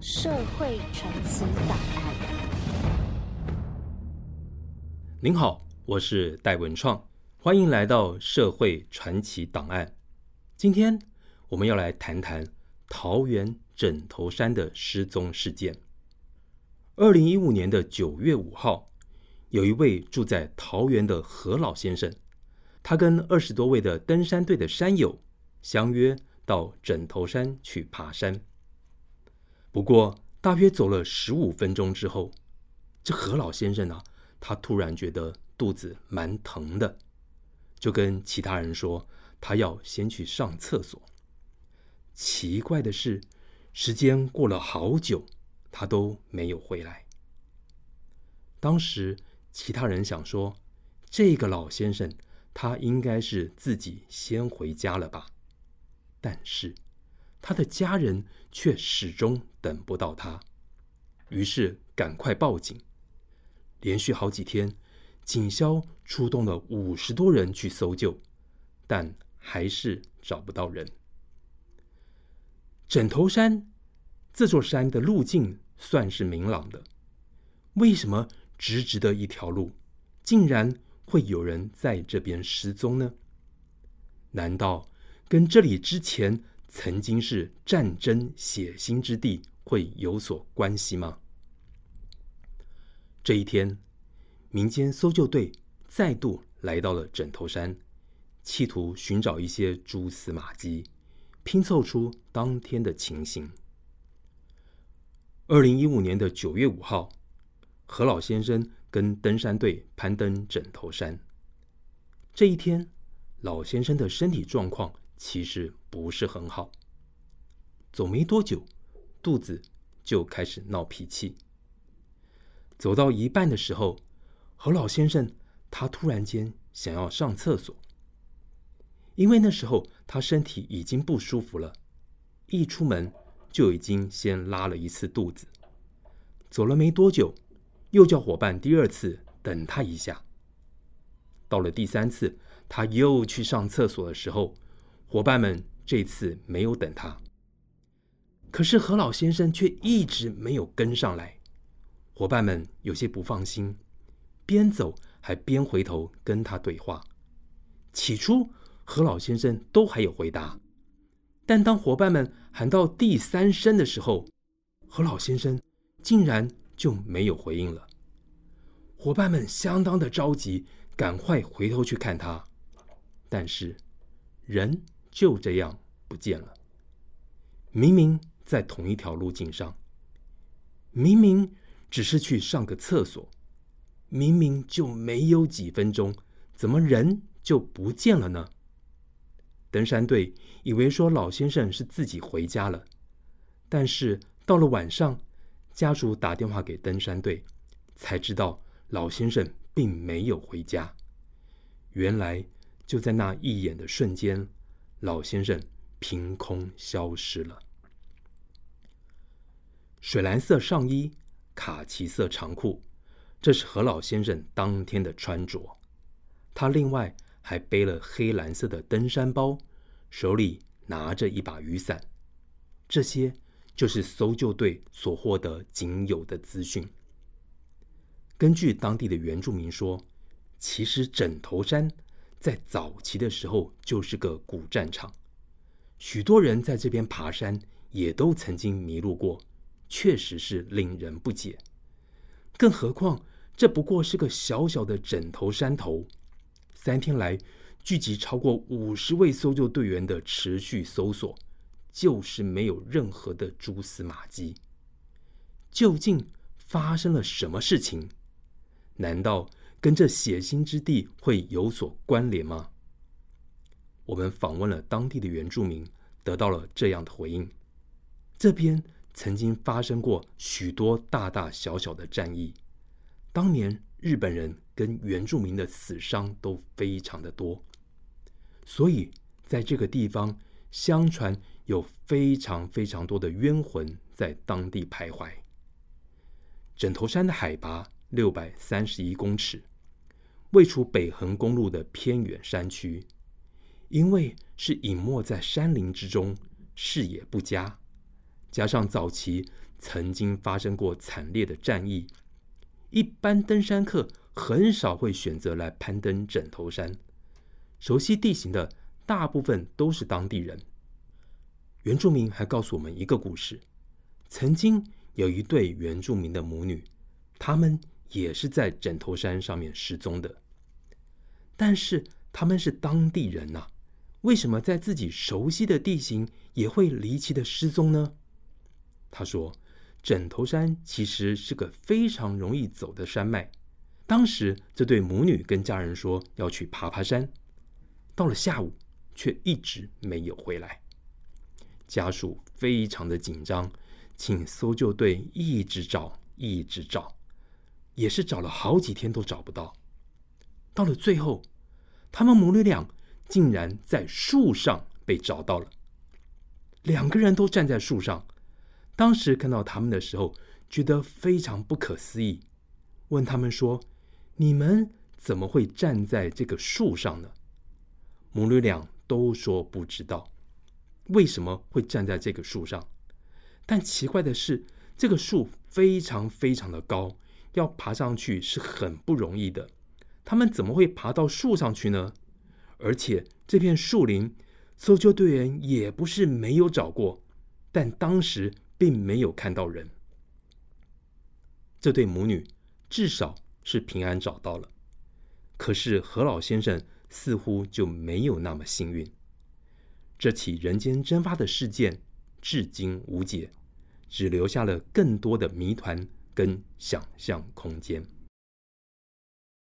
社会传奇档案。您好，我是戴文创，欢迎来到社会传奇档案。今天我们要来谈谈桃园枕头山的失踪事件。二零一五年的九月五号，有一位住在桃园的何老先生，他跟二十多位的登山队的山友相约到枕头山去爬山。不过，大约走了十五分钟之后，这何老先生呢，他突然觉得肚子蛮疼的，就跟其他人说他要先去上厕所。奇怪的是，时间过了好久，他都没有回来。当时其他人想说，这个老先生他应该是自己先回家了吧，但是。他的家人却始终等不到他，于是赶快报警。连续好几天，警消出动了五十多人去搜救，但还是找不到人。枕头山这座山的路径算是明朗的，为什么直直的一条路，竟然会有人在这边失踪呢？难道跟这里之前曾经是战争血腥之地，会有所关系吗？这一天，民间搜救队再度来到了枕头山，企图寻找一些蛛丝马迹，拼凑出当天的情形。二零一五年的九月五号，何老先生跟登山队攀登枕头山。这一天，老先生的身体状况。其实不是很好，走没多久，肚子就开始闹脾气。走到一半的时候，何老先生他突然间想要上厕所，因为那时候他身体已经不舒服了，一出门就已经先拉了一次肚子。走了没多久，又叫伙伴第二次等他一下。到了第三次，他又去上厕所的时候。伙伴们这次没有等他，可是何老先生却一直没有跟上来。伙伴们有些不放心，边走还边回头跟他对话。起初何老先生都还有回答，但当伙伴们喊到第三声的时候，何老先生竟然就没有回应了。伙伴们相当的着急，赶快回头去看他，但是人。就这样不见了。明明在同一条路径上，明明只是去上个厕所，明明就没有几分钟，怎么人就不见了呢？登山队以为说老先生是自己回家了，但是到了晚上，家属打电话给登山队，才知道老先生并没有回家。原来就在那一眼的瞬间。老先生凭空消失了。水蓝色上衣，卡其色长裤，这是何老先生当天的穿着。他另外还背了黑蓝色的登山包，手里拿着一把雨伞。这些就是搜救队所获得仅有的资讯。根据当地的原住民说，其实枕头山。在早期的时候，就是个古战场，许多人在这边爬山，也都曾经迷路过，确实是令人不解。更何况，这不过是个小小的枕头山头，三天来聚集超过五十位搜救队员的持续搜索，就是没有任何的蛛丝马迹。究竟发生了什么事情？难道？跟这血腥之地会有所关联吗？我们访问了当地的原住民，得到了这样的回应：这边曾经发生过许多大大小小的战役，当年日本人跟原住民的死伤都非常的多，所以在这个地方，相传有非常非常多的冤魂在当地徘徊。枕头山的海拔六百三十一公尺。位处北横公路的偏远山区，因为是隐没在山林之中，视野不佳，加上早期曾经发生过惨烈的战役，一般登山客很少会选择来攀登枕头山。熟悉地形的大部分都是当地人。原住民还告诉我们一个故事：曾经有一对原住民的母女，他们也是在枕头山上面失踪的。但是他们是当地人呐，为什么在自己熟悉的地形也会离奇的失踪呢？他说：“枕头山其实是个非常容易走的山脉。当时这对母女跟家人说要去爬爬山，到了下午却一直没有回来。家属非常的紧张，请搜救队一直找，一直找，也是找了好几天都找不到。到了最后，他们母女俩竟然在树上被找到了，两个人都站在树上。”当时看到他们的时候，觉得非常不可思议，问他们说：“你们怎么会站在这个树上呢？”母女俩都说不知道为什么会站在这个树上。但奇怪的是，这个树非常非常的高，要爬上去是很不容易的。他们怎么会爬到树上去呢？而且这片树林，搜救队员也不是没有找过，但当时。并没有看到人，这对母女至少是平安找到了。可是何老先生似乎就没有那么幸运。这起人间蒸发的事件至今无解，只留下了更多的谜团跟想象空间。